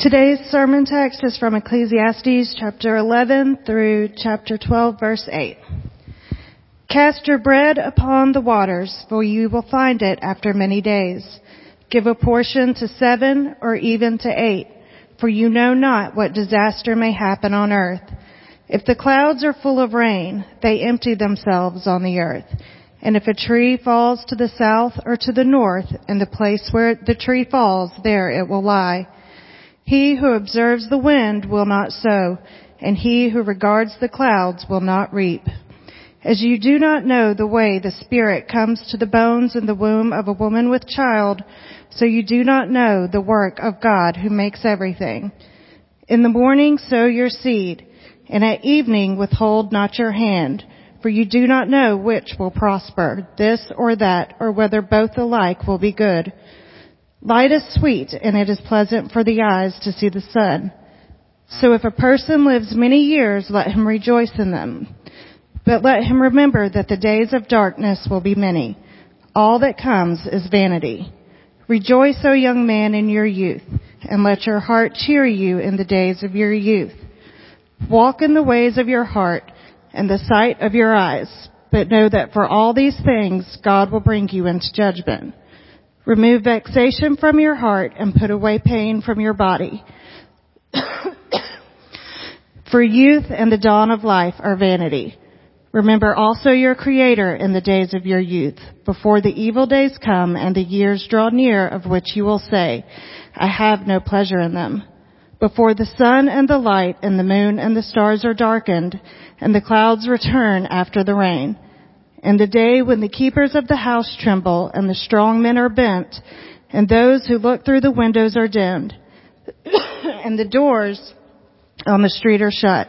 Today's sermon text is from Ecclesiastes chapter 11 through chapter 12 verse 8. Cast your bread upon the waters, for you will find it after many days. Give a portion to seven or even to eight, for you know not what disaster may happen on earth. If the clouds are full of rain, they empty themselves on the earth. And if a tree falls to the south or to the north, in the place where the tree falls, there it will lie. He who observes the wind will not sow, and he who regards the clouds will not reap. As you do not know the way the Spirit comes to the bones in the womb of a woman with child, so you do not know the work of God who makes everything. In the morning sow your seed, and at evening withhold not your hand, for you do not know which will prosper, this or that, or whether both alike will be good. Light is sweet and it is pleasant for the eyes to see the sun. So if a person lives many years, let him rejoice in them. But let him remember that the days of darkness will be many. All that comes is vanity. Rejoice, O young man, in your youth, and let your heart cheer you in the days of your youth. Walk in the ways of your heart and the sight of your eyes, but know that for all these things God will bring you into judgment. Remove vexation from your heart and put away pain from your body. For youth and the dawn of life are vanity. Remember also your Creator in the days of your youth, before the evil days come and the years draw near of which you will say, I have no pleasure in them. Before the sun and the light and the moon and the stars are darkened and the clouds return after the rain and the day when the keepers of the house tremble and the strong men are bent and those who look through the windows are dimmed and the doors on the street are shut.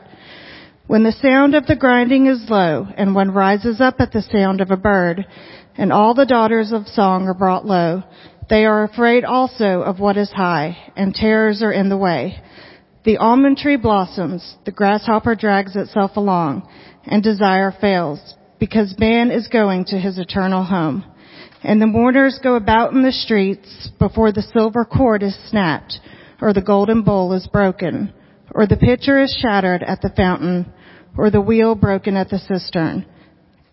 When the sound of the grinding is low and one rises up at the sound of a bird and all the daughters of song are brought low, they are afraid also of what is high and terrors are in the way. The almond tree blossoms, the grasshopper drags itself along and desire fails because man is going to his eternal home. And the mourners go about in the streets before the silver cord is snapped, or the golden bowl is broken, or the pitcher is shattered at the fountain, or the wheel broken at the cistern.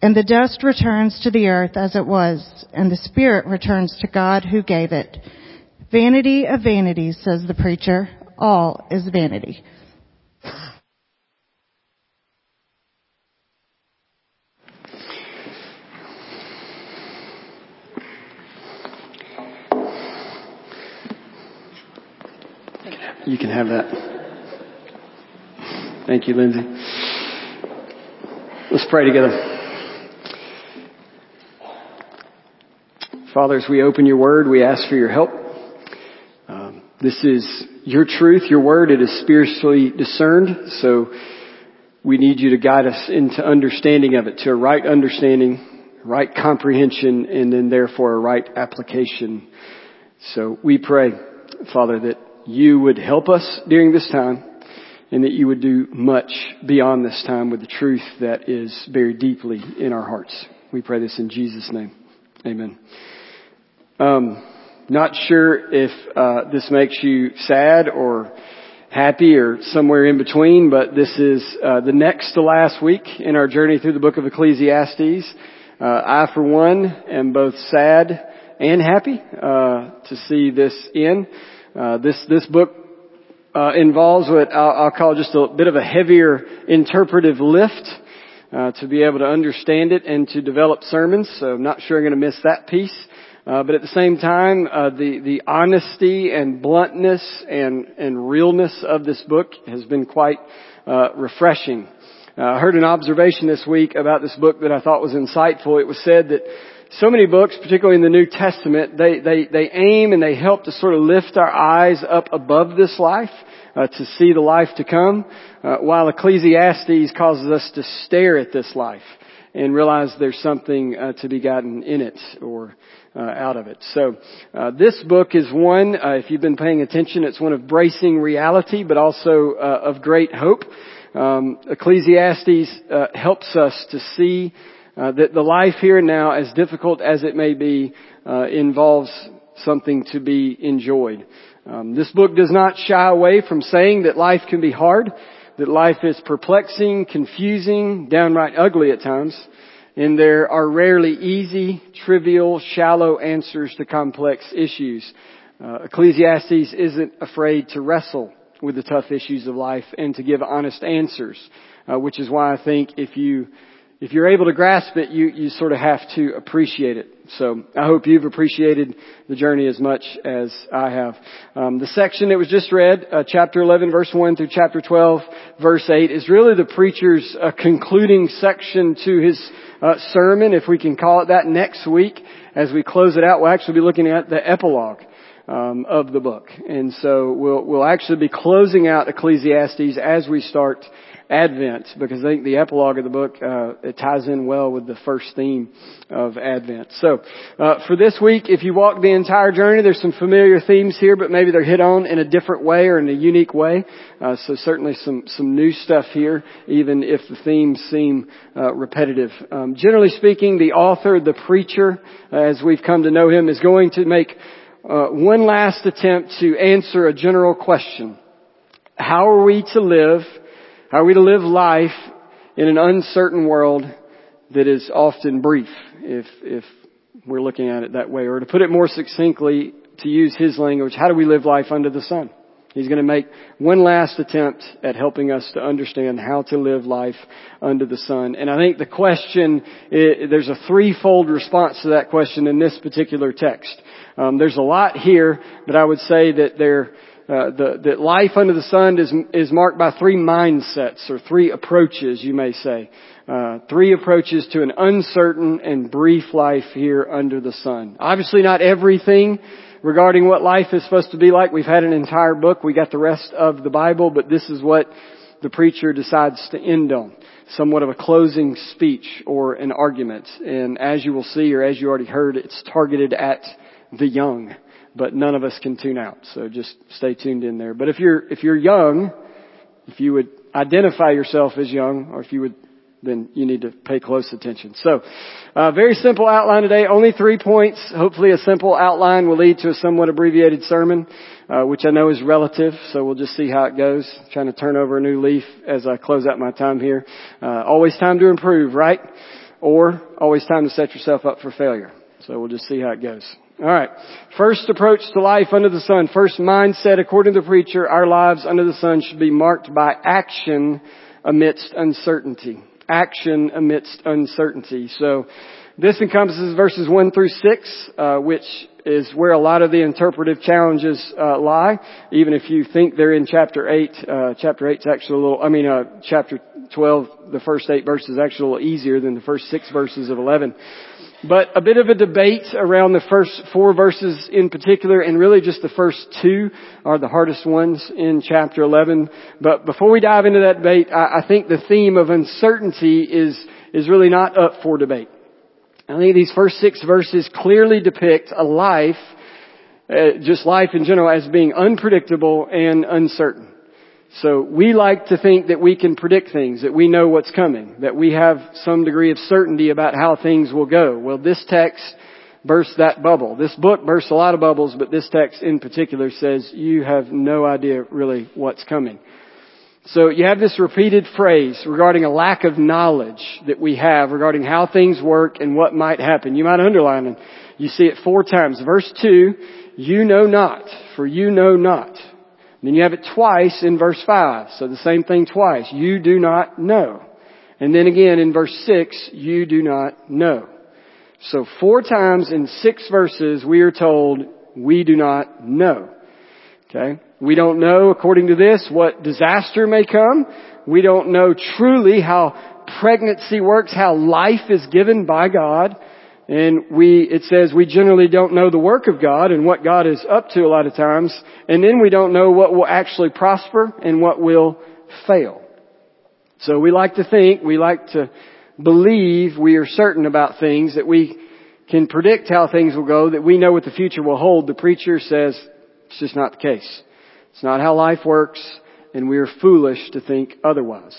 And the dust returns to the earth as it was, and the spirit returns to God who gave it. Vanity of vanities, says the preacher. All is vanity. You can have that. Thank you, Lindsay. Let's pray together. Father, as we open your word, we ask for your help. Um, this is your truth, your word. It is spiritually discerned, so we need you to guide us into understanding of it, to a right understanding, right comprehension, and then therefore a right application. So we pray, Father, that you would help us during this time and that you would do much beyond this time with the truth that is buried deeply in our hearts. We pray this in Jesus' name. Amen. Um, not sure if uh, this makes you sad or happy or somewhere in between, but this is uh, the next to last week in our journey through the book of Ecclesiastes. Uh, I, for one, am both sad and happy uh, to see this end. Uh, this this book uh, involves what I'll, I'll, call just a bit of a heavier interpretive lift uh, to be able to understand it and to develop sermons. So I'm not sure I'm going to miss that piece. Uh, but at the same time, uh, the the honesty and bluntness and and realness of this book has been quite refreshing. I heard an observation this week about this book that I thought was insightful. It was said that so many books, particularly in the New Testament, they, they, they aim and they help to sort of lift our eyes up above this life, uh, to see the life to come, uh, while Ecclesiastes causes us to stare at this life and realize there's something uh, to be gotten in it or uh, out of it. So uh, this book is one, uh, if you've been paying attention, it's one of bracing reality, but also of great hope. Um, Ecclesiastes helps us to see uh, that the life here and now, as difficult as it may be, uh, involves something to be enjoyed. Um, this book does not shy away from saying that life can be hard, that life is perplexing, confusing, downright ugly at times, and there are rarely easy, trivial, shallow answers to complex issues. Uh, Ecclesiastes isn't afraid to wrestle with the tough issues of life and to give honest answers, uh, which is why I think if you if you're able to grasp it, you, you sort of have to appreciate it. So I hope you've appreciated the journey as much as I have. Um, the section that was just read, uh, chapter 11, verse 1 through chapter 12, verse 8, is really the preacher's uh, concluding section to his uh, sermon, if we can call it that. Next week, as we close it out, we'll actually be looking at the epilogue. Um, of the book, and so we'll we'll actually be closing out Ecclesiastes as we start Advent because I think the epilogue of the book uh, it ties in well with the first theme of Advent. So uh, for this week, if you walk the entire journey, there's some familiar themes here, but maybe they're hit on in a different way or in a unique way. Uh, so certainly some some new stuff here, even if the themes seem uh, repetitive. Um, generally speaking, the author, the preacher, as we've come to know him, is going to make uh, one last attempt to answer a general question. How are we to live how are we to live life in an uncertain world that is often brief, if, if we're looking at it that way? Or to put it more succinctly, to use his language, how do we live life under the sun? He's going to make one last attempt at helping us to understand how to live life under the sun. And I think the question, there's a threefold response to that question in this particular text. Um, there's a lot here, but I would say that there, uh, the, that life under the sun is, is marked by three mindsets or three approaches, you may say. Uh, three approaches to an uncertain and brief life here under the sun. Obviously not everything regarding what life is supposed to be like. We've had an entire book. We got the rest of the Bible, but this is what the preacher decides to end on. Somewhat of a closing speech or an argument. And as you will see, or as you already heard, it's targeted at the young but none of us can tune out. So just stay tuned in there. But if you're, if you're young, if you would identify yourself as young, or if you would, then you need to pay close attention. So, uh, very simple outline today. Only three points. Hopefully a simple outline will lead to a somewhat abbreviated sermon, uh, which I know is relative. So we'll just see how it goes. trying to turn over a new leaf as I close out my time here. Uh, always time to improve, right? Or always time to set yourself up for failure. So we'll just see how it goes. Alright. First approach to life under the sun. First mindset, according to the preacher, our lives under the sun should be marked by action amidst uncertainty. Action amidst uncertainty. So, this encompasses verses 1 through 6, uh, which is where a lot of the interpretive challenges uh, lie. Even if you think they're in chapter 8, uh, chapter 8 is actually a little, I mean, uh, chapter 12, the first 8 verses is actually a little easier than the first 6 verses of 11. But a bit of a debate around the first four verses in particular, and really just the first two are the hardest ones in chapter 11. But before we dive into that debate, I, I think the theme of uncertainty is, is really not up for debate. I think these first six verses clearly depict a life, uh, just life in general, as being unpredictable and uncertain. So we like to think that we can predict things, that we know what's coming, that we have some degree of certainty about how things will go. Well, this text bursts that bubble. This book bursts a lot of bubbles, but this text in particular says you have no idea really what's coming. So you have this repeated phrase regarding a lack of knowledge that we have regarding how things work and what might happen. You might underline it. You see it four times. Verse two, you know not, for you know not. Then you have it twice in verse 5. So the same thing twice. You do not know. And then again in verse 6, you do not know. So four times in six verses we are told we do not know. Okay? We don't know, according to this, what disaster may come. We don't know truly how pregnancy works, how life is given by God. And we, it says we generally don't know the work of God and what God is up to a lot of times. And then we don't know what will actually prosper and what will fail. So we like to think, we like to believe we are certain about things, that we can predict how things will go, that we know what the future will hold. The preacher says it's just not the case. It's not how life works, and we are foolish to think otherwise.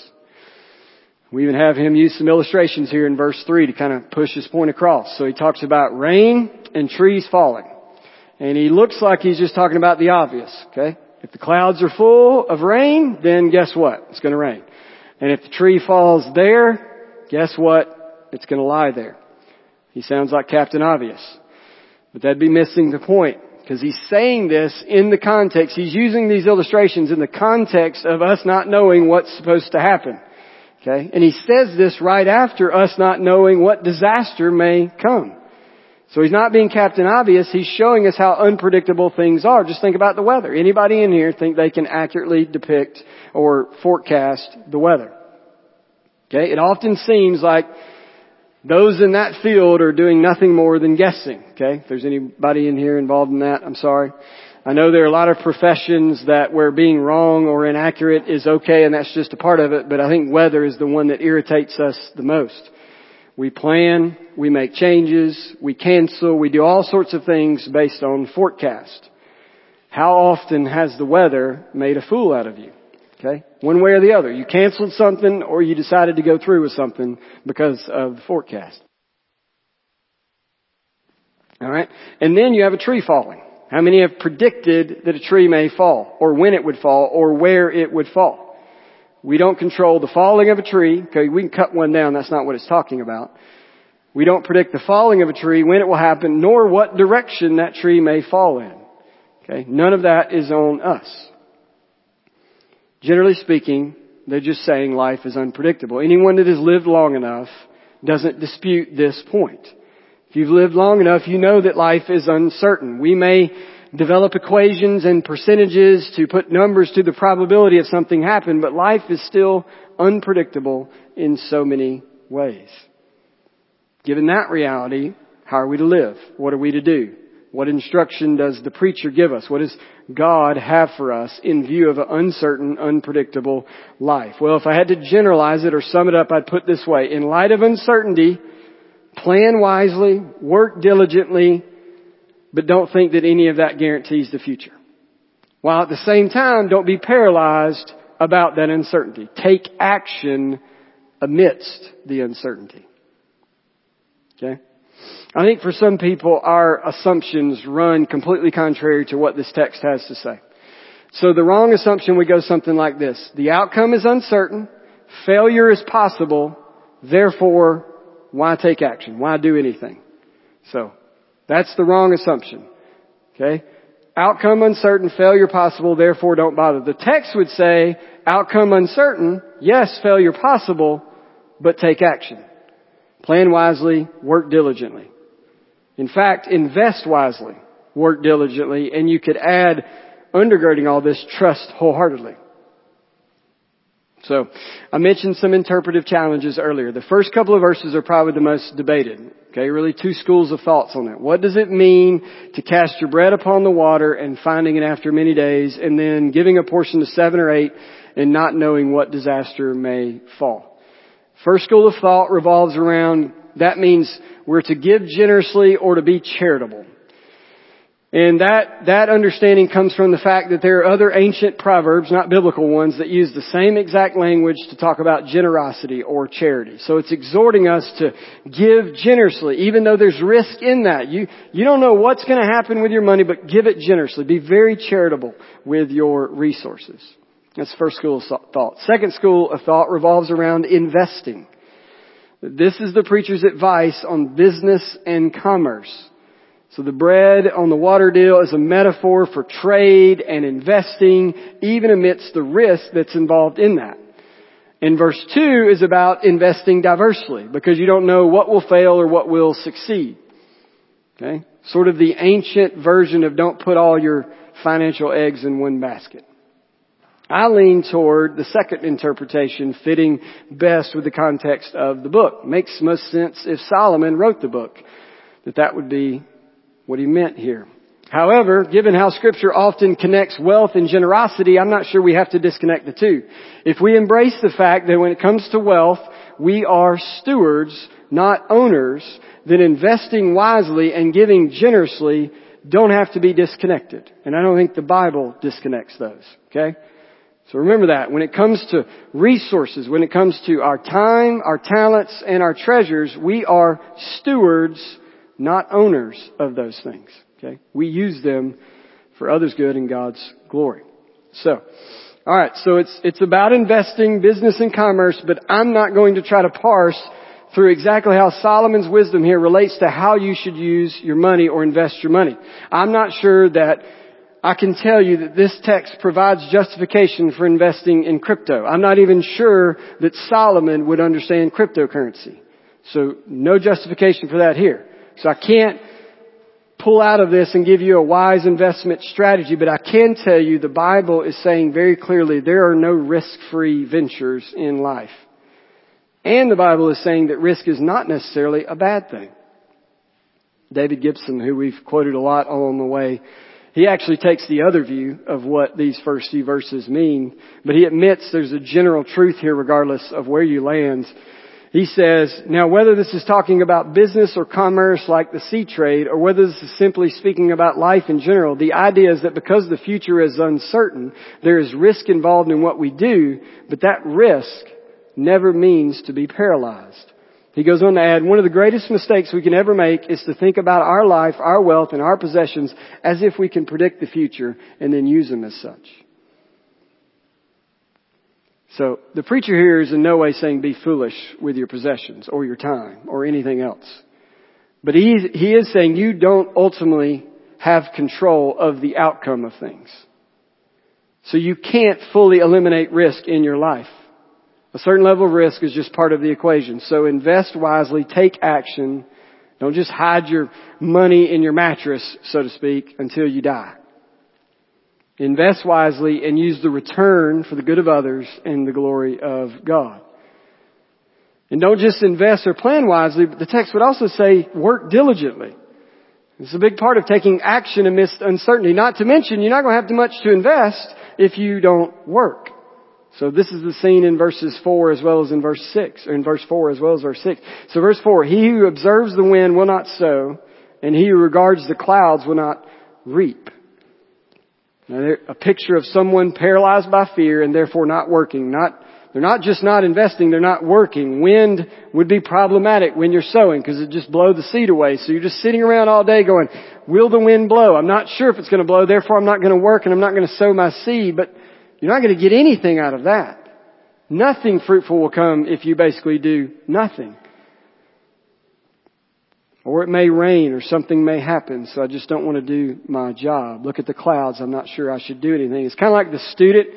We even have him use some illustrations here in verse 3 to kind of push his point across. So he talks about rain and trees falling. And he looks like he's just talking about the obvious, okay? If the clouds are full of rain, then guess what? It's gonna rain. And if the tree falls there, guess what? It's gonna lie there. He sounds like Captain Obvious. But that'd be missing the point. Because he's saying this in the context, he's using these illustrations in the context of us not knowing what's supposed to happen. Okay? And he says this right after us not knowing what disaster may come. So he's not being Captain Obvious, he's showing us how unpredictable things are. Just think about the weather. Anybody in here think they can accurately depict or forecast the weather? Okay? It often seems like those in that field are doing nothing more than guessing. Okay? If there's anybody in here involved in that, I'm sorry. I know there are a lot of professions that where being wrong or inaccurate is okay and that's just a part of it, but I think weather is the one that irritates us the most. We plan, we make changes, we cancel, we do all sorts of things based on forecast. How often has the weather made a fool out of you? Okay? One way or the other. You canceled something or you decided to go through with something because of the forecast. Alright? And then you have a tree falling. How many have predicted that a tree may fall, or when it would fall, or where it would fall? We don't control the falling of a tree. Okay, we can cut one down. That's not what it's talking about. We don't predict the falling of a tree, when it will happen, nor what direction that tree may fall in. Okay, none of that is on us. Generally speaking, they're just saying life is unpredictable. Anyone that has lived long enough doesn't dispute this point. If you've lived long enough, you know that life is uncertain. We may develop equations and percentages to put numbers to the probability of something happen, but life is still unpredictable in so many ways. Given that reality, how are we to live? What are we to do? What instruction does the preacher give us? What does God have for us in view of an uncertain, unpredictable life? Well, if I had to generalize it or sum it up, I'd put this way. In light of uncertainty, plan wisely, work diligently, but don't think that any of that guarantees the future. While at the same time, don't be paralyzed about that uncertainty. Take action amidst the uncertainty. Okay? I think for some people, our assumptions run completely contrary to what this text has to say. So the wrong assumption would go something like this. The outcome is uncertain. Failure is possible. Therefore, why take action? Why do anything? So, that's the wrong assumption. Okay? Outcome uncertain, failure possible, therefore don't bother. The text would say, outcome uncertain, yes, failure possible, but take action. Plan wisely, work diligently. In fact, invest wisely, work diligently, and you could add, undergirding all this, trust wholeheartedly. So, I mentioned some interpretive challenges earlier. The first couple of verses are probably the most debated. Okay, really two schools of thoughts on it. What does it mean to cast your bread upon the water and finding it after many days and then giving a portion to seven or eight and not knowing what disaster may fall? First school of thought revolves around that means we're to give generously or to be charitable. And that, that understanding comes from the fact that there are other ancient proverbs, not biblical ones, that use the same exact language to talk about generosity or charity. So it's exhorting us to give generously, even though there's risk in that. You, you don't know what's going to happen with your money, but give it generously. Be very charitable with your resources. That's first school of thought. Second school of thought revolves around investing. This is the preacher's advice on business and commerce. So the bread on the water deal is a metaphor for trade and investing, even amidst the risk that's involved in that. And verse 2 is about investing diversely, because you don't know what will fail or what will succeed. Okay? Sort of the ancient version of don't put all your financial eggs in one basket. I lean toward the second interpretation fitting best with the context of the book. Makes most sense if Solomon wrote the book, that that would be what he meant here. However, given how scripture often connects wealth and generosity, I'm not sure we have to disconnect the two. If we embrace the fact that when it comes to wealth, we are stewards, not owners, then investing wisely and giving generously don't have to be disconnected. And I don't think the Bible disconnects those. Okay? So remember that. When it comes to resources, when it comes to our time, our talents, and our treasures, we are stewards, not owners of those things. Okay? We use them for others' good and God's glory. So, alright, so it's, it's about investing, business and commerce, but I'm not going to try to parse through exactly how Solomon's wisdom here relates to how you should use your money or invest your money. I'm not sure that I can tell you that this text provides justification for investing in crypto. I'm not even sure that Solomon would understand cryptocurrency. So no justification for that here. So I can't pull out of this and give you a wise investment strategy, but I can tell you the Bible is saying very clearly there are no risk-free ventures in life. And the Bible is saying that risk is not necessarily a bad thing. David Gibson, who we've quoted a lot along the way, he actually takes the other view of what these first few verses mean, but he admits there's a general truth here regardless of where you land. He says, now whether this is talking about business or commerce like the sea trade, or whether this is simply speaking about life in general, the idea is that because the future is uncertain, there is risk involved in what we do, but that risk never means to be paralyzed. He goes on to add, one of the greatest mistakes we can ever make is to think about our life, our wealth, and our possessions as if we can predict the future and then use them as such. So the preacher here is in no way saying be foolish with your possessions or your time or anything else. But he, he is saying you don't ultimately have control of the outcome of things. So you can't fully eliminate risk in your life. A certain level of risk is just part of the equation. So invest wisely, take action. Don't just hide your money in your mattress, so to speak, until you die. Invest wisely and use the return for the good of others and the glory of God. And don't just invest or plan wisely, but the text would also say work diligently. It's a big part of taking action amidst uncertainty. Not to mention, you're not going to have too much to invest if you don't work. So this is the scene in verses 4 as well as in verse 6, or in verse 4 as well as verse 6. So verse 4, he who observes the wind will not sow, and he who regards the clouds will not reap. Now, a picture of someone paralyzed by fear and therefore not working. Not, they're not just not investing, they're not working. Wind would be problematic when you're sowing because it just blow the seed away. So you're just sitting around all day going, will the wind blow? I'm not sure if it's going to blow, therefore I'm not going to work and I'm not going to sow my seed, but you're not going to get anything out of that. Nothing fruitful will come if you basically do nothing. Or it may rain or something may happen, so I just don't want to do my job. Look at the clouds, I'm not sure I should do anything. It's kind of like the student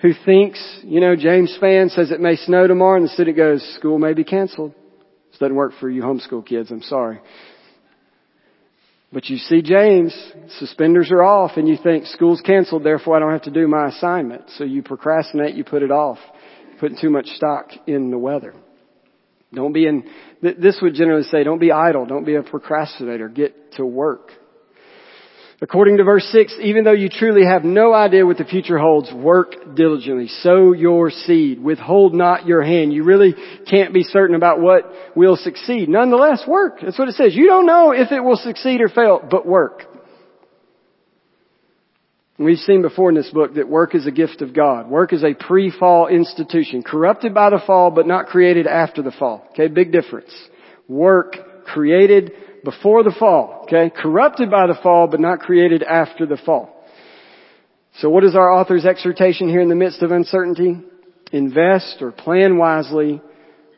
who thinks, you know, James Spann says it may snow tomorrow and the student goes, school may be canceled. This doesn't work for you homeschool kids, I'm sorry. But you see James, suspenders are off and you think school's canceled, therefore I don't have to do my assignment. So you procrastinate, you put it off, putting too much stock in the weather. Don't be in, this would generally say, don't be idle, don't be a procrastinator, get to work. According to verse 6, even though you truly have no idea what the future holds, work diligently. Sow your seed. Withhold not your hand. You really can't be certain about what will succeed. Nonetheless, work. That's what it says. You don't know if it will succeed or fail, but work. We've seen before in this book that work is a gift of God. Work is a pre-fall institution, corrupted by the fall, but not created after the fall. Okay, big difference. Work created before the fall, okay? Corrupted by the fall, but not created after the fall. So what is our author's exhortation here in the midst of uncertainty? Invest or plan wisely,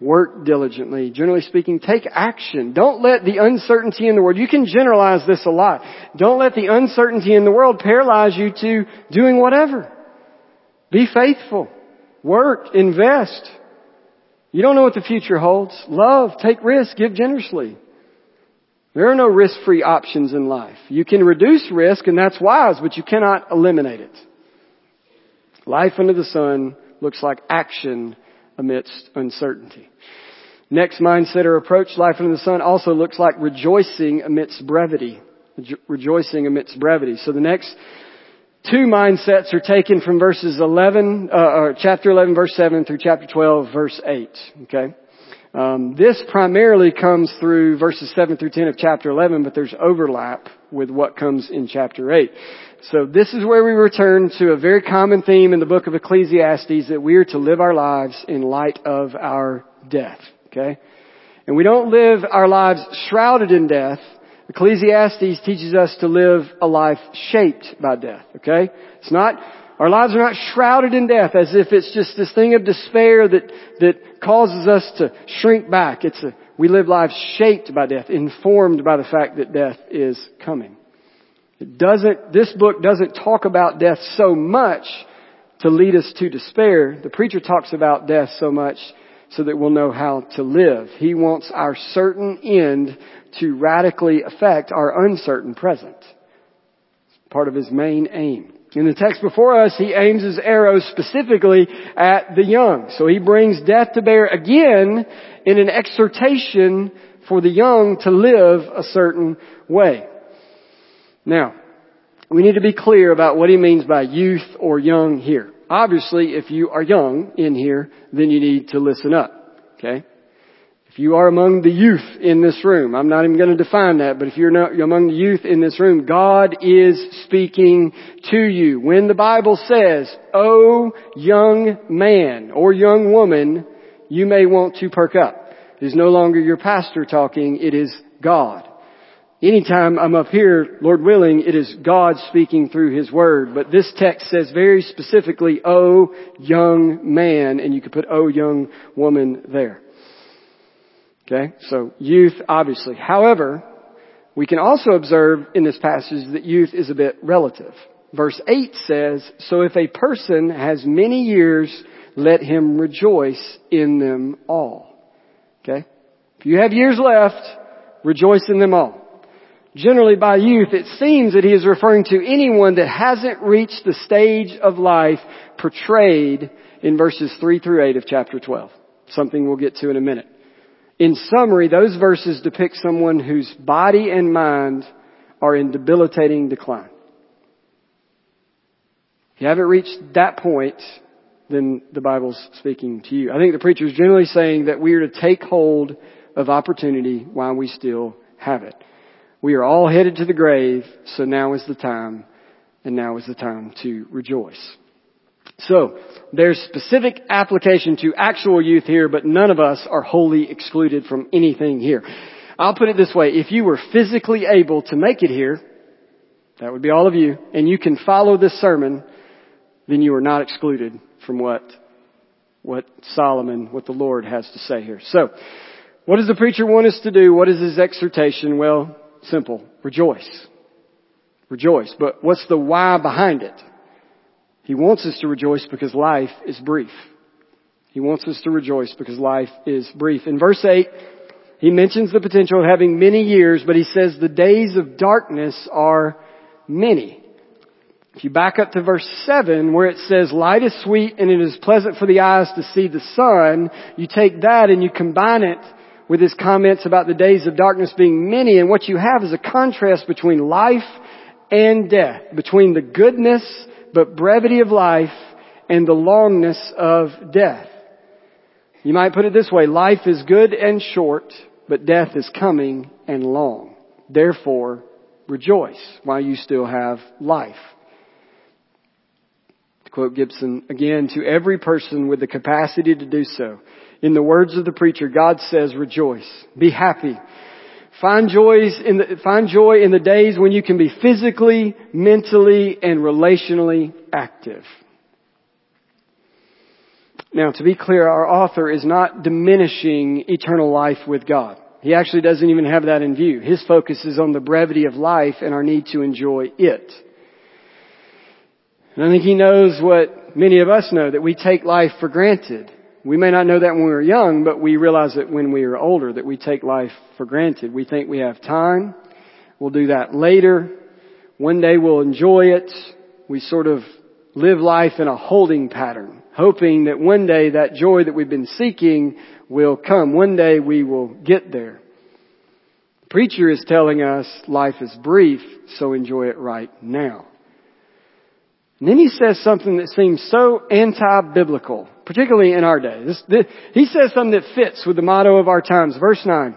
work diligently. Generally speaking, take action. Don't let the uncertainty in the world, you can generalize this a lot. Don't let the uncertainty in the world paralyze you to doing whatever. Be faithful. Work. Invest. You don't know what the future holds. Love. Take risks. Give generously. There are no risk-free options in life. You can reduce risk and that's wise, but you cannot eliminate it. Life under the sun looks like action amidst uncertainty. Next mindset or approach, life under the sun also looks like rejoicing amidst brevity. Rejoicing amidst brevity. So the next two mindsets are taken from verses 11, uh, or chapter 11 verse 7 through chapter 12 verse 8. Okay? Um, this primarily comes through verses 7 through 10 of chapter 11, but there's overlap with what comes in chapter 8. So this is where we return to a very common theme in the book of Ecclesiastes that we are to live our lives in light of our death. Okay? And we don't live our lives shrouded in death, Ecclesiastes teaches us to live a life shaped by death, okay? It's not, our lives are not shrouded in death as if it's just this thing of despair that, that causes us to shrink back. It's a, we live lives shaped by death, informed by the fact that death is coming. It doesn't, this book doesn't talk about death so much to lead us to despair. The preacher talks about death so much so that we'll know how to live. He wants our certain end to radically affect our uncertain present. It's part of his main aim. In the text before us, he aims his arrows specifically at the young. So he brings death to bear again in an exhortation for the young to live a certain way. Now, we need to be clear about what he means by youth or young here. Obviously, if you are young in here, then you need to listen up. Okay? If you are among the youth in this room, I'm not even going to define that, but if you're, not, you're among the youth in this room, God is speaking to you. When the Bible says, Oh, young man or young woman, you may want to perk up. It is no longer your pastor talking, it is God. Anytime I'm up here, Lord willing, it is God speaking through His Word. But this text says very specifically, Oh, young man, and you could put Oh, young woman there. Okay? So youth, obviously. However, we can also observe in this passage that youth is a bit relative. Verse 8 says, So if a person has many years, let him rejoice in them all. Okay? If you have years left, rejoice in them all. Generally by youth, it seems that he is referring to anyone that hasn't reached the stage of life portrayed in verses 3 through 8 of chapter 12. Something we'll get to in a minute. In summary, those verses depict someone whose body and mind are in debilitating decline. If you haven't reached that point, then the Bible's speaking to you. I think the preacher is generally saying that we are to take hold of opportunity while we still have it. We are all headed to the grave, so now is the time, and now is the time to rejoice. So, there's specific application to actual youth here, but none of us are wholly excluded from anything here. I'll put it this way, if you were physically able to make it here, that would be all of you, and you can follow this sermon, then you are not excluded from what, what Solomon, what the Lord has to say here. So, what does the preacher want us to do? What is his exhortation? Well, simple. Rejoice. Rejoice. But what's the why behind it? He wants us to rejoice because life is brief. He wants us to rejoice because life is brief. In verse 8, he mentions the potential of having many years, but he says the days of darkness are many. If you back up to verse 7 where it says light is sweet and it is pleasant for the eyes to see the sun, you take that and you combine it with his comments about the days of darkness being many and what you have is a contrast between life and death, between the goodness but brevity of life and the longness of death. You might put it this way, life is good and short, but death is coming and long. Therefore, rejoice while you still have life. To quote Gibson again, to every person with the capacity to do so, in the words of the preacher, God says rejoice, be happy, Find joys in the, find joy in the days when you can be physically, mentally, and relationally active. Now, to be clear, our author is not diminishing eternal life with God. He actually doesn't even have that in view. His focus is on the brevity of life and our need to enjoy it. And I think he knows what many of us know, that we take life for granted. We may not know that when we're young, but we realize it when we are older, that we take life for granted. We think we have time. We'll do that later. One day we'll enjoy it. We sort of live life in a holding pattern, hoping that one day that joy that we've been seeking will come. One day we will get there. The preacher is telling us life is brief, so enjoy it right now. And then he says something that seems so anti-biblical, particularly in our day. This, this, he says something that fits with the motto of our times. Verse 9.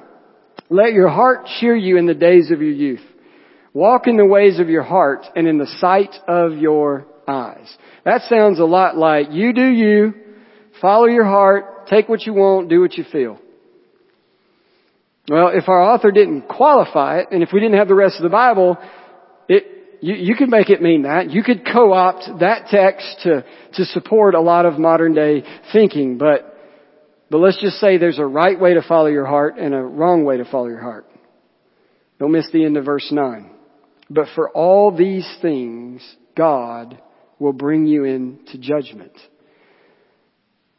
Let your heart cheer you in the days of your youth. Walk in the ways of your heart and in the sight of your eyes. That sounds a lot like you do you, follow your heart, take what you want, do what you feel. Well, if our author didn't qualify it, and if we didn't have the rest of the Bible, it, you, you could make it mean that. You could co-opt that text to, to support a lot of modern day thinking, but, but let's just say there's a right way to follow your heart and a wrong way to follow your heart. Don't miss the end of verse 9. But for all these things, God will bring you into judgment.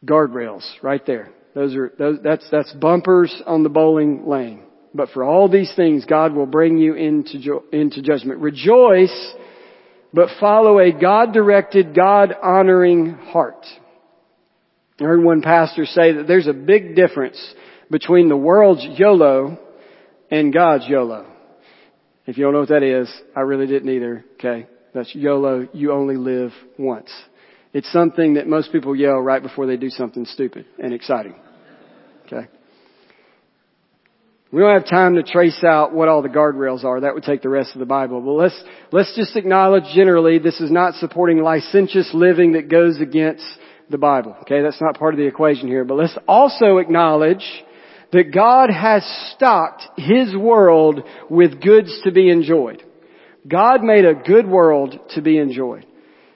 Guardrails, right there. Those are, those, that's, that's bumpers on the bowling lane. But for all these things, God will bring you into, into judgment. Rejoice, but follow a God-directed, God-honoring heart. I heard one pastor say that there's a big difference between the world's YOLO and God's YOLO. If you don't know what that is, I really didn't either. Okay. That's YOLO. You only live once. It's something that most people yell right before they do something stupid and exciting. Okay. We don't have time to trace out what all the guardrails are. That would take the rest of the Bible. But let's, let's just acknowledge generally this is not supporting licentious living that goes against the Bible. Okay, that's not part of the equation here. But let's also acknowledge that God has stocked His world with goods to be enjoyed. God made a good world to be enjoyed.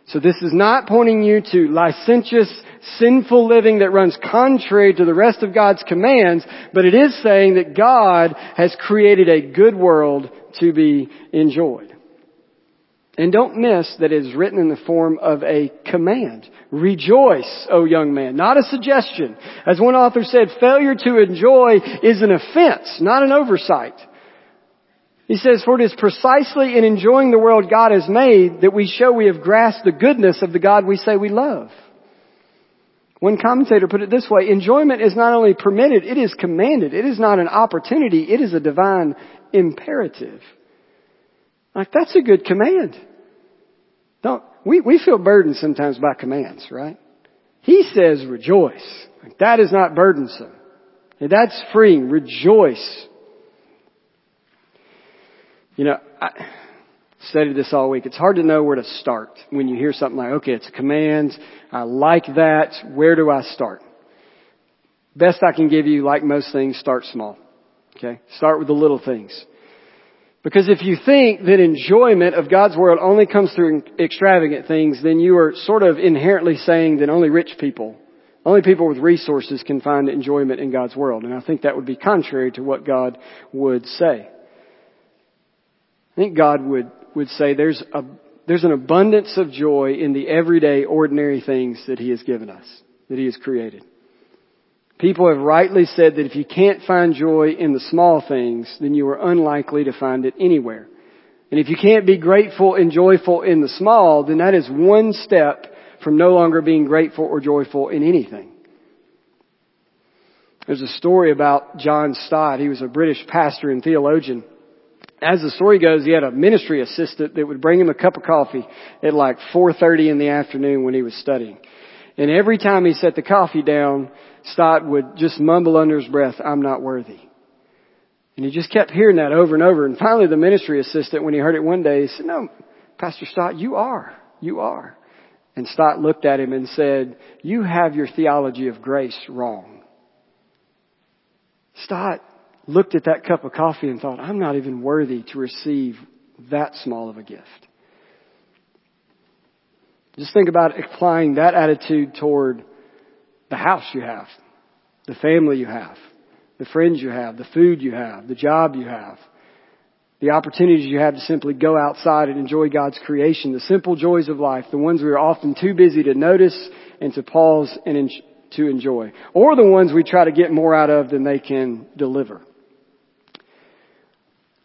So this is not pointing you to licentious, sinful living that runs contrary to the rest of God's commands, but it is saying that God has created a good world to be enjoyed. And don't miss that it is written in the form of a command. Rejoice, O young man. Not a suggestion. As one author said, failure to enjoy is an offense, not an oversight. He says, for it is precisely in enjoying the world God has made that we show we have grasped the goodness of the God we say we love. One commentator put it this way, enjoyment is not only permitted, it is commanded. It is not an opportunity, it is a divine imperative. Like that's a good command. Don't, we, we feel burdened sometimes by commands, right? He says rejoice. Like that is not burdensome. That's freeing. Rejoice. You know, I studied this all week. It's hard to know where to start when you hear something like, okay, it's a command. I like that. Where do I start? Best I can give you, like most things, start small. Okay? Start with the little things. Because if you think that enjoyment of God's world only comes through extravagant things, then you are sort of inherently saying that only rich people, only people with resources can find enjoyment in God's world. And I think that would be contrary to what God would say. I think God would, would say there's a, there's an abundance of joy in the everyday, ordinary things that He has given us, that He has created. People have rightly said that if you can't find joy in the small things, then you are unlikely to find it anywhere. And if you can't be grateful and joyful in the small, then that is one step from no longer being grateful or joyful in anything. There's a story about John Stott. He was a British pastor and theologian. As the story goes, he had a ministry assistant that would bring him a cup of coffee at like 4.30 in the afternoon when he was studying. And every time he set the coffee down, Stott would just mumble under his breath, I'm not worthy. And he just kept hearing that over and over. And finally the ministry assistant, when he heard it one day, he said, no, Pastor Stott, you are. You are. And Stott looked at him and said, you have your theology of grace wrong. Stott looked at that cup of coffee and thought, I'm not even worthy to receive that small of a gift. Just think about applying that attitude toward the house you have, the family you have, the friends you have, the food you have, the job you have, the opportunities you have to simply go outside and enjoy God's creation, the simple joys of life, the ones we are often too busy to notice and to pause and en- to enjoy, or the ones we try to get more out of than they can deliver.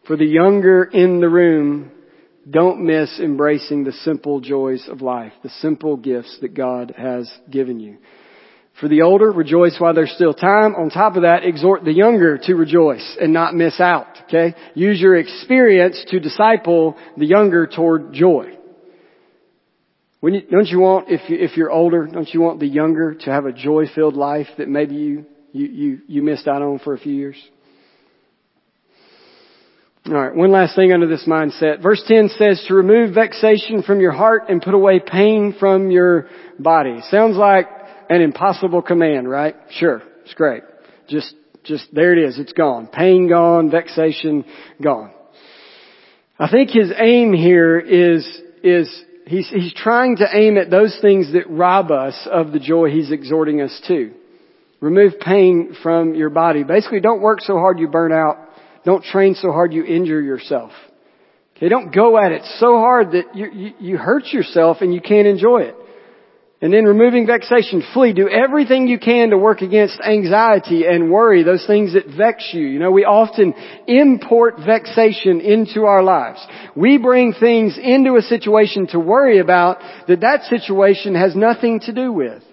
For the younger in the room, don't miss embracing the simple joys of life, the simple gifts that God has given you. For the older, rejoice while there's still time. On top of that, exhort the younger to rejoice and not miss out. Okay? Use your experience to disciple the younger toward joy. You, don't you want, if, you, if you're older, don't you want the younger to have a joy-filled life that maybe you, you, you, you missed out on for a few years? Alright, one last thing under this mindset. Verse 10 says to remove vexation from your heart and put away pain from your body. Sounds like an impossible command, right? Sure, it's great. Just, just, there it is. It's gone. Pain gone, vexation gone. I think his aim here is, is he's, he's trying to aim at those things that rob us of the joy he's exhorting us to. Remove pain from your body. Basically, don't work so hard you burn out. Don't train so hard you injure yourself. Okay, don't go at it so hard that you, you, you hurt yourself and you can't enjoy it. And then removing vexation, flee. Do everything you can to work against anxiety and worry, those things that vex you. You know, we often import vexation into our lives. We bring things into a situation to worry about that that situation has nothing to do with.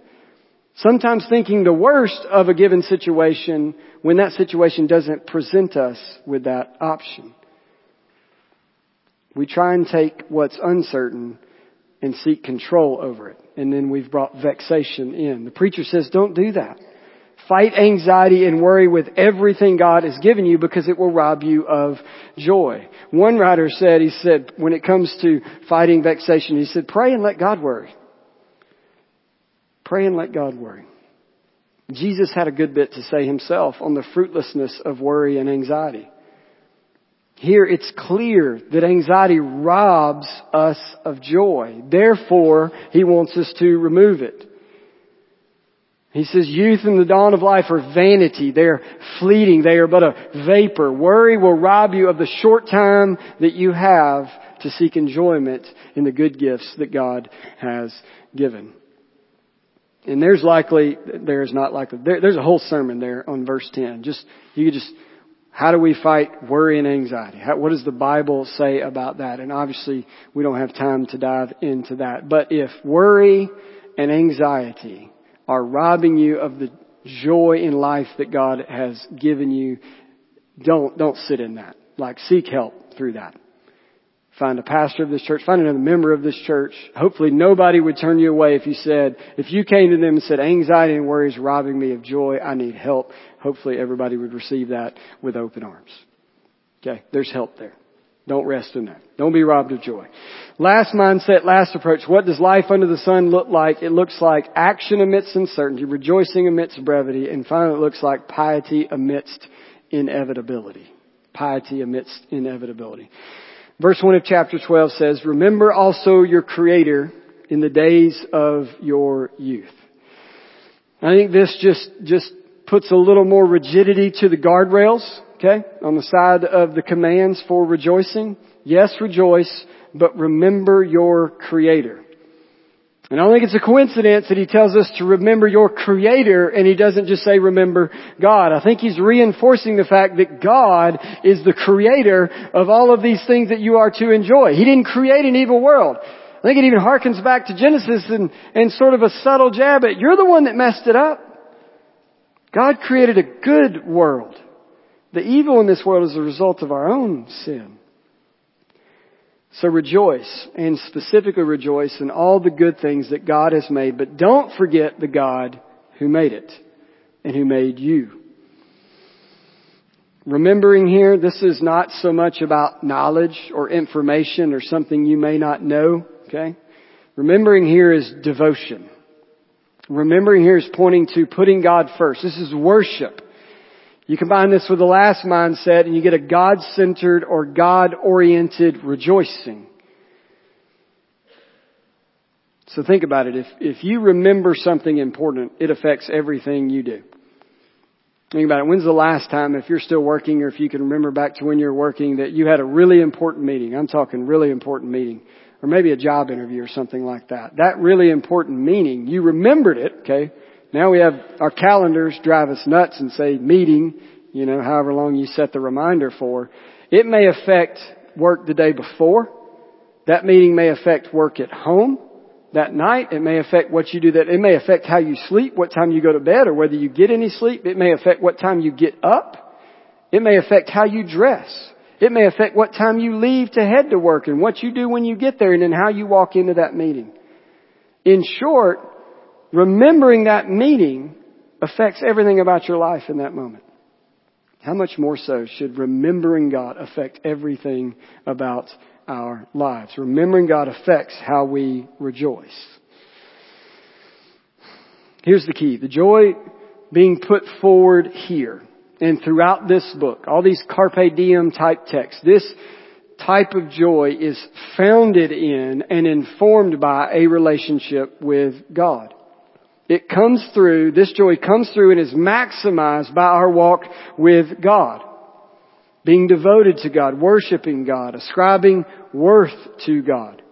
Sometimes thinking the worst of a given situation when that situation doesn't present us with that option. We try and take what's uncertain and seek control over it. And then we've brought vexation in. The preacher says don't do that. Fight anxiety and worry with everything God has given you because it will rob you of joy. One writer said, he said, when it comes to fighting vexation, he said, pray and let God worry. Pray and let God worry. Jesus had a good bit to say himself on the fruitlessness of worry and anxiety. Here it's clear that anxiety robs us of joy. Therefore, he wants us to remove it. He says youth and the dawn of life are vanity. They're fleeting. They are but a vapor. Worry will rob you of the short time that you have to seek enjoyment in the good gifts that God has given. And there's likely, there's not likely, there, there's a whole sermon there on verse 10. Just, you could just how do we fight worry and anxiety? How, what does the Bible say about that? And obviously, we don't have time to dive into that. But if worry and anxiety are robbing you of the joy in life that God has given you, don't, don't sit in that. Like, seek help through that. Find a pastor of this church, find another member of this church. Hopefully nobody would turn you away if you said, if you came to them and said, anxiety and worry is robbing me of joy, I need help. Hopefully everybody would receive that with open arms. Okay, there's help there. Don't rest in that. Don't be robbed of joy. Last mindset, last approach. What does life under the sun look like? It looks like action amidst uncertainty, rejoicing amidst brevity, and finally it looks like piety amidst inevitability. Piety amidst inevitability. Verse 1 of chapter 12 says, Remember also your Creator in the days of your youth. I think this just, just puts a little more rigidity to the guardrails, okay, on the side of the commands for rejoicing. Yes, rejoice, but remember your Creator. And I don't think it's a coincidence that he tells us to remember your creator and he doesn't just say remember God. I think he's reinforcing the fact that God is the creator of all of these things that you are to enjoy. He didn't create an evil world. I think it even harkens back to Genesis and, and sort of a subtle jab at you're the one that messed it up. God created a good world. The evil in this world is a result of our own sin. So rejoice, and specifically rejoice in all the good things that God has made, but don't forget the God who made it and who made you. Remembering here, this is not so much about knowledge or information or something you may not know, okay? Remembering here is devotion. Remembering here is pointing to putting God first. This is worship. You combine this with the last mindset and you get a God-centered or God-oriented rejoicing. So think about it. If, if you remember something important, it affects everything you do. Think about it. When's the last time, if you're still working or if you can remember back to when you were working, that you had a really important meeting? I'm talking really important meeting. Or maybe a job interview or something like that. That really important meeting, you remembered it, okay? Now we have our calendars drive us nuts and say meeting, you know, however long you set the reminder for. It may affect work the day before. That meeting may affect work at home that night. It may affect what you do that. It may affect how you sleep, what time you go to bed, or whether you get any sleep. It may affect what time you get up. It may affect how you dress. It may affect what time you leave to head to work and what you do when you get there and then how you walk into that meeting. In short, remembering that meeting affects everything about your life in that moment. How much more so should remembering God affect everything about our lives? Remembering God affects how we rejoice. Here's the key. The joy being put forward here and throughout this book, all these carpe diem type texts, this type of joy is founded in and informed by a relationship with God. It comes through, this joy comes through and is maximized by our walk with God. Being devoted to God, worshiping God, ascribing worth to God.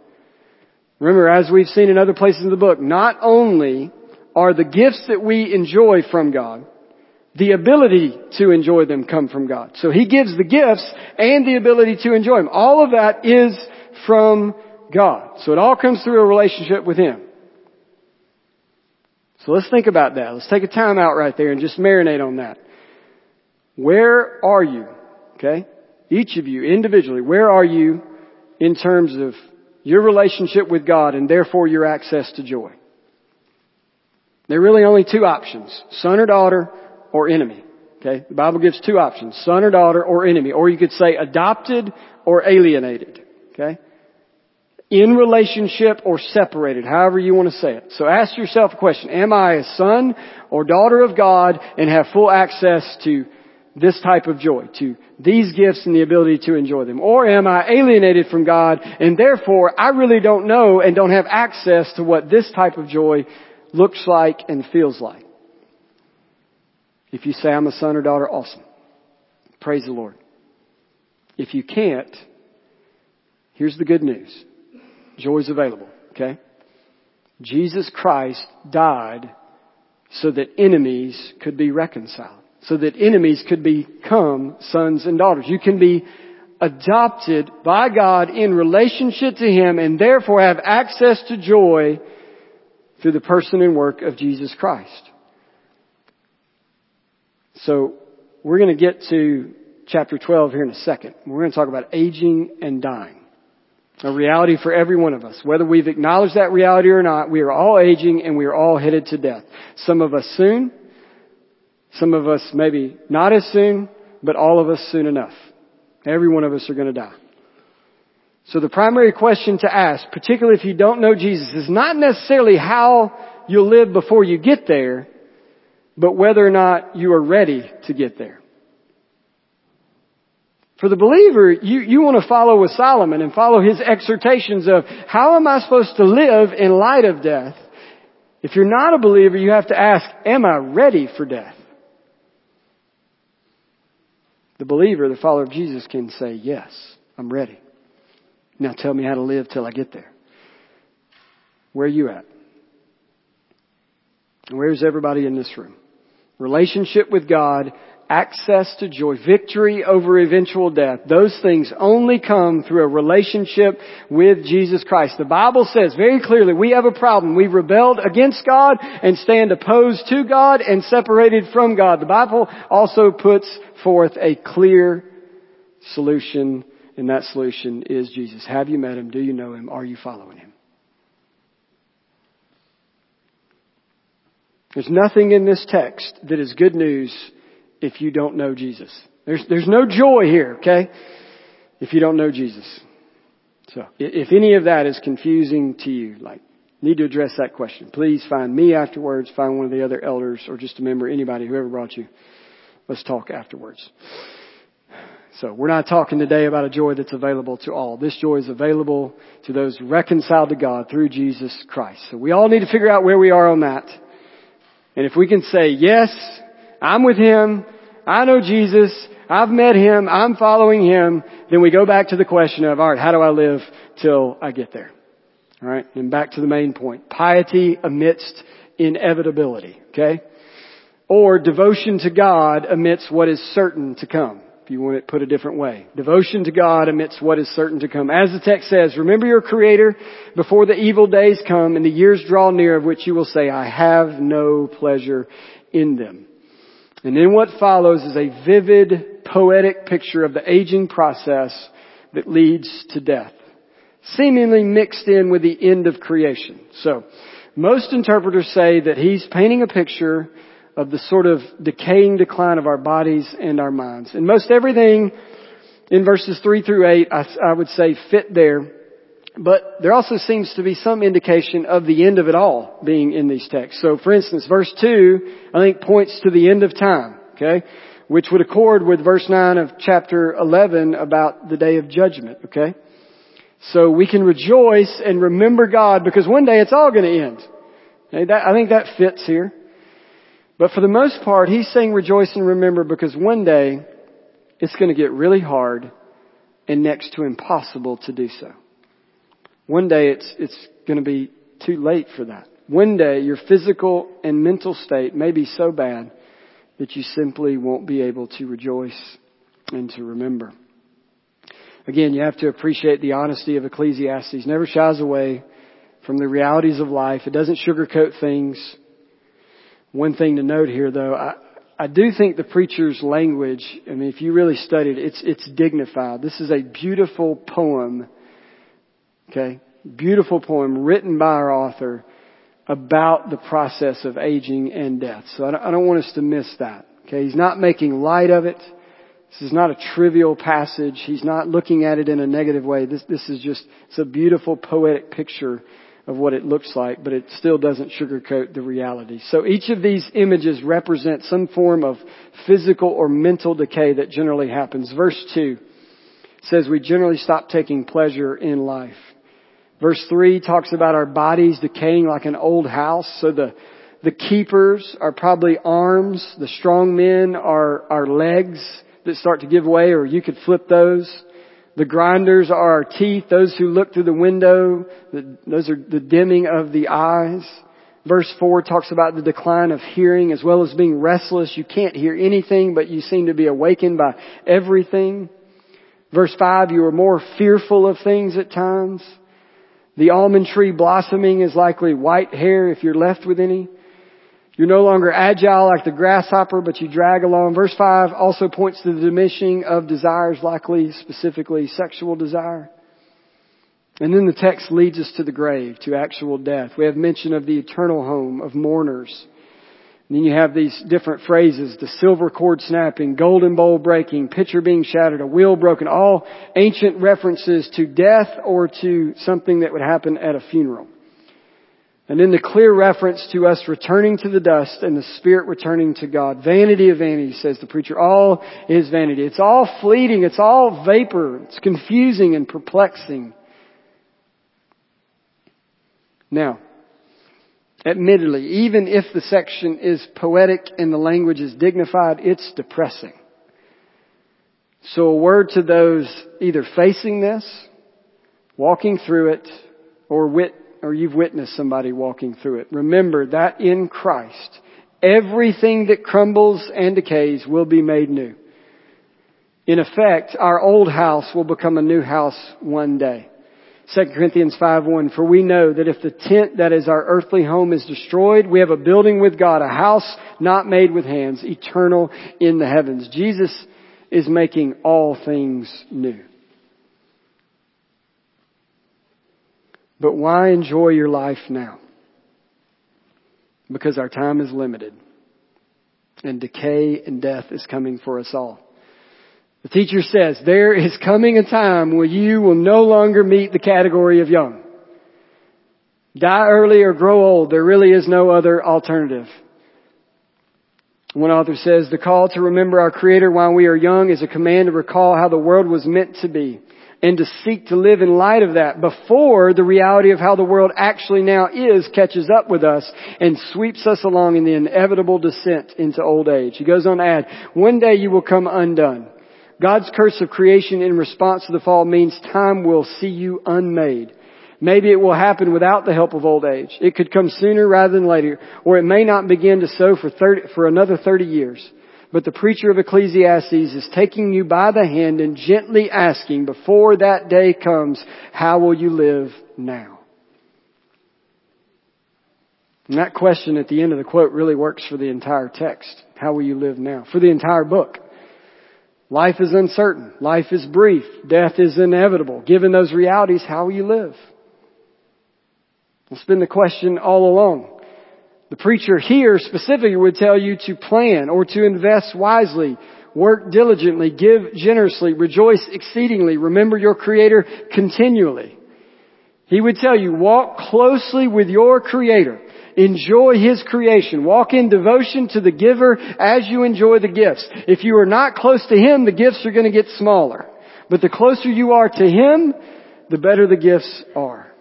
Remember, as we've seen in other places in the book, not only are the gifts that we enjoy from God, the ability to enjoy them come from God. So He gives the gifts and the ability to enjoy them. All of that is from God. So it all comes through a relationship with Him. So let's think about that. Let's take a time out right there and just marinate on that. Where are you? Okay? Each of you individually, where are you in terms of your relationship with God and therefore your access to joy? There are really only two options. Son or daughter or enemy. Okay? The Bible gives two options. Son or daughter or enemy. Or you could say adopted or alienated. Okay? In relationship or separated, however you want to say it. So ask yourself a question. Am I a son or daughter of God and have full access to this type of joy, to these gifts and the ability to enjoy them? Or am I alienated from God and therefore I really don't know and don't have access to what this type of joy looks like and feels like? If you say I'm a son or daughter, awesome. Praise the Lord. If you can't, here's the good news. Joy is available, okay? Jesus Christ died so that enemies could be reconciled. So that enemies could become sons and daughters. You can be adopted by God in relationship to Him and therefore have access to joy through the person and work of Jesus Christ. So we're going to get to chapter 12 here in a second. We're going to talk about aging and dying. A reality for every one of us. Whether we've acknowledged that reality or not, we are all aging and we are all headed to death. Some of us soon, some of us maybe not as soon, but all of us soon enough. Every one of us are going to die. So the primary question to ask, particularly if you don't know Jesus, is not necessarily how you'll live before you get there, but whether or not you are ready to get there. For the believer, you, you want to follow with Solomon and follow his exhortations of how am I supposed to live in light of death? If you're not a believer, you have to ask, am I ready for death? The believer, the follower of Jesus can say, yes, I'm ready. Now tell me how to live till I get there. Where are you at? Where's everybody in this room? relationship with God, access to joy, victory over eventual death. Those things only come through a relationship with Jesus Christ. The Bible says very clearly we have a problem. We've rebelled against God and stand opposed to God and separated from God. The Bible also puts forth a clear solution and that solution is Jesus. Have you met Him? Do you know Him? Are you following Him? There's nothing in this text that is good news if you don't know Jesus. There's, there's no joy here, okay? If you don't know Jesus. So, if any of that is confusing to you, like, need to address that question. Please find me afterwards, find one of the other elders, or just a member, anybody, whoever brought you. Let's talk afterwards. So we're not talking today about a joy that's available to all. This joy is available to those reconciled to God through Jesus Christ. So we all need to figure out where we are on that. And if we can say, yes, I'm with Him, I know Jesus, I've met Him, I'm following Him, then we go back to the question of, alright, how do I live till I get there? Alright, and back to the main point. Piety amidst inevitability, okay? Or devotion to God amidst what is certain to come if you want it put a different way. Devotion to God amidst what is certain to come. As the text says, remember your Creator before the evil days come and the years draw near of which you will say, I have no pleasure in them. And then what follows is a vivid, poetic picture of the aging process that leads to death. Seemingly mixed in with the end of creation. So, most interpreters say that he's painting a picture of the sort of decaying decline of our bodies and our minds. And most everything in verses 3 through 8, I, I would say fit there. But there also seems to be some indication of the end of it all being in these texts. So for instance, verse 2, I think points to the end of time. Okay? which would accord with verse 9 of chapter 11 about the day of judgment, okay? So we can rejoice and remember God because one day it's all going to end. Okay, that, I think that fits here. But for the most part, he's saying rejoice and remember because one day it's going to get really hard and next to impossible to do so. One day it's, it's going to be too late for that. One day your physical and mental state may be so bad that you simply won't be able to rejoice and to remember. Again, you have to appreciate the honesty of Ecclesiastes. Never shies away from the realities of life. It doesn't sugarcoat things. One thing to note here though, I, I do think the preacher's language, I mean, if you really studied it, it's, it's dignified. This is a beautiful poem. Okay? Beautiful poem written by our author about the process of aging and death. So I don't, I don't want us to miss that. Okay? He's not making light of it. This is not a trivial passage. He's not looking at it in a negative way. This, this is just, it's a beautiful poetic picture of what it looks like, but it still doesn't sugarcoat the reality. So each of these images represent some form of physical or mental decay that generally happens. Verse 2 says we generally stop taking pleasure in life. Verse 3 talks about our bodies decaying like an old house. So the, the keepers are probably arms. The strong men are our legs that start to give way or you could flip those. The grinders are our teeth, those who look through the window, the, those are the dimming of the eyes. Verse 4 talks about the decline of hearing as well as being restless. You can't hear anything, but you seem to be awakened by everything. Verse 5, you are more fearful of things at times. The almond tree blossoming is likely white hair if you're left with any. You're no longer agile like the grasshopper, but you drag along. Verse 5 also points to the diminishing of desires, likely specifically sexual desire. And then the text leads us to the grave, to actual death. We have mention of the eternal home of mourners. And then you have these different phrases, the silver cord snapping, golden bowl breaking, pitcher being shattered, a wheel broken, all ancient references to death or to something that would happen at a funeral. And then the clear reference to us returning to the dust and the Spirit returning to God. Vanity of vanity, says the preacher. All is vanity. It's all fleeting. It's all vapor. It's confusing and perplexing. Now, admittedly, even if the section is poetic and the language is dignified, it's depressing. So a word to those either facing this, walking through it, or wit or you've witnessed somebody walking through it. Remember that in Christ, everything that crumbles and decays will be made new. In effect, our old house will become a new house one day. 2 Corinthians 5:1 For we know that if the tent that is our earthly home is destroyed, we have a building with God, a house not made with hands, eternal in the heavens. Jesus is making all things new. But why enjoy your life now? Because our time is limited. And decay and death is coming for us all. The teacher says, there is coming a time when you will no longer meet the category of young. Die early or grow old. There really is no other alternative. One author says, the call to remember our Creator while we are young is a command to recall how the world was meant to be and to seek to live in light of that before the reality of how the world actually now is catches up with us and sweeps us along in the inevitable descent into old age. He goes on to add, one day you will come undone. God's curse of creation in response to the fall means time will see you unmade. Maybe it will happen without the help of old age. It could come sooner rather than later, or it may not begin to sow for 30, for another 30 years. But the preacher of Ecclesiastes is taking you by the hand and gently asking, before that day comes, how will you live now? And that question at the end of the quote really works for the entire text. How will you live now? For the entire book. Life is uncertain. Life is brief. Death is inevitable. Given those realities, how will you live? It's been the question all along. The preacher here specifically would tell you to plan or to invest wisely, work diligently, give generously, rejoice exceedingly, remember your Creator continually. He would tell you, walk closely with your Creator. Enjoy His creation. Walk in devotion to the giver as you enjoy the gifts. If you are not close to Him, the gifts are going to get smaller. But the closer you are to Him, the better the gifts are.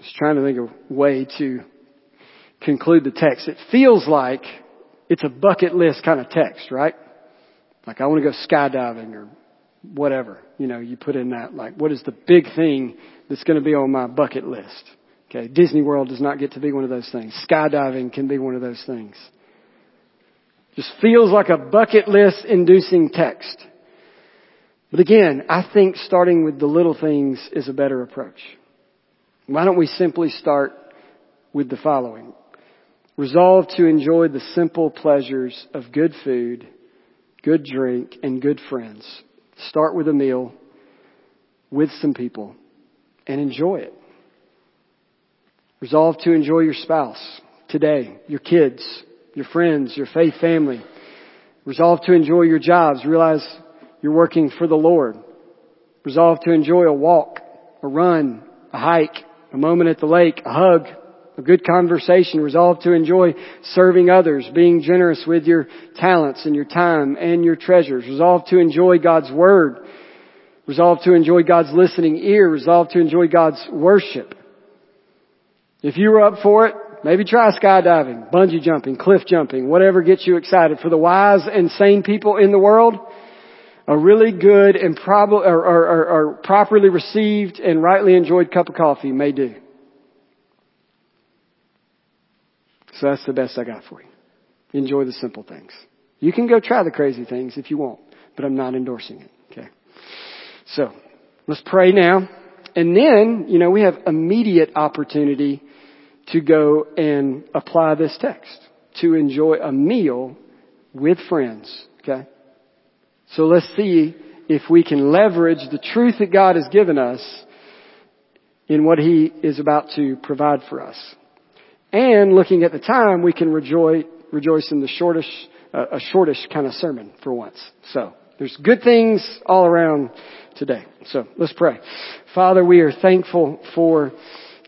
Just trying to think of a way to conclude the text. It feels like it's a bucket list kind of text, right? Like I want to go skydiving or whatever. You know, you put in that like what is the big thing that's going to be on my bucket list? Okay, Disney World does not get to be one of those things. Skydiving can be one of those things. Just feels like a bucket list inducing text. But again, I think starting with the little things is a better approach. Why don't we simply start with the following? Resolve to enjoy the simple pleasures of good food, good drink, and good friends. Start with a meal with some people and enjoy it. Resolve to enjoy your spouse today, your kids, your friends, your faith family. Resolve to enjoy your jobs. Realize you're working for the Lord. Resolve to enjoy a walk, a run, a hike, a moment at the lake, a hug, a good conversation. Resolve to enjoy serving others, being generous with your talents and your time and your treasures. Resolve to enjoy God's Word. Resolve to enjoy God's listening ear. Resolve to enjoy God's worship. If you were up for it, maybe try skydiving, bungee jumping, cliff jumping, whatever gets you excited. For the wise and sane people in the world, a really good and prob- or, or, or, or properly received and rightly enjoyed cup of coffee may do. So that's the best I got for you. Enjoy the simple things. You can go try the crazy things if you want, but I'm not endorsing it. Okay. So, let's pray now. And then, you know, we have immediate opportunity to go and apply this text, to enjoy a meal with friends. Okay. So let's see if we can leverage the truth that God has given us in what He is about to provide for us. And looking at the time, we can rejoice, rejoice in the shortish, uh, a shortish kind of sermon for once. So, there's good things all around today. So, let's pray. Father, we are thankful for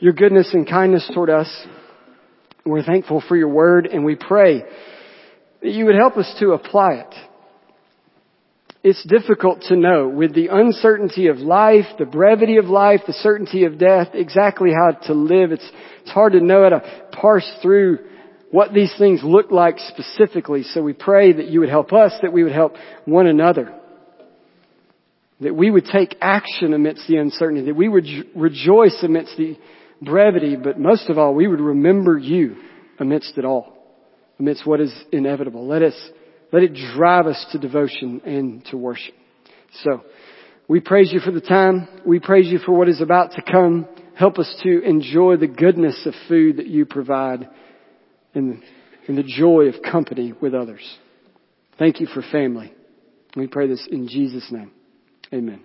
your goodness and kindness toward us. We're thankful for your word and we pray that you would help us to apply it it's difficult to know with the uncertainty of life, the brevity of life, the certainty of death, exactly how to live. It's, it's hard to know how to parse through what these things look like specifically. So we pray that you would help us, that we would help one another. That we would take action amidst the uncertainty, that we would rejoice amidst the brevity, but most of all, we would remember you amidst it all, amidst what is inevitable. Let us let it drive us to devotion and to worship. So, we praise you for the time. We praise you for what is about to come. Help us to enjoy the goodness of food that you provide and, and the joy of company with others. Thank you for family. We pray this in Jesus' name. Amen.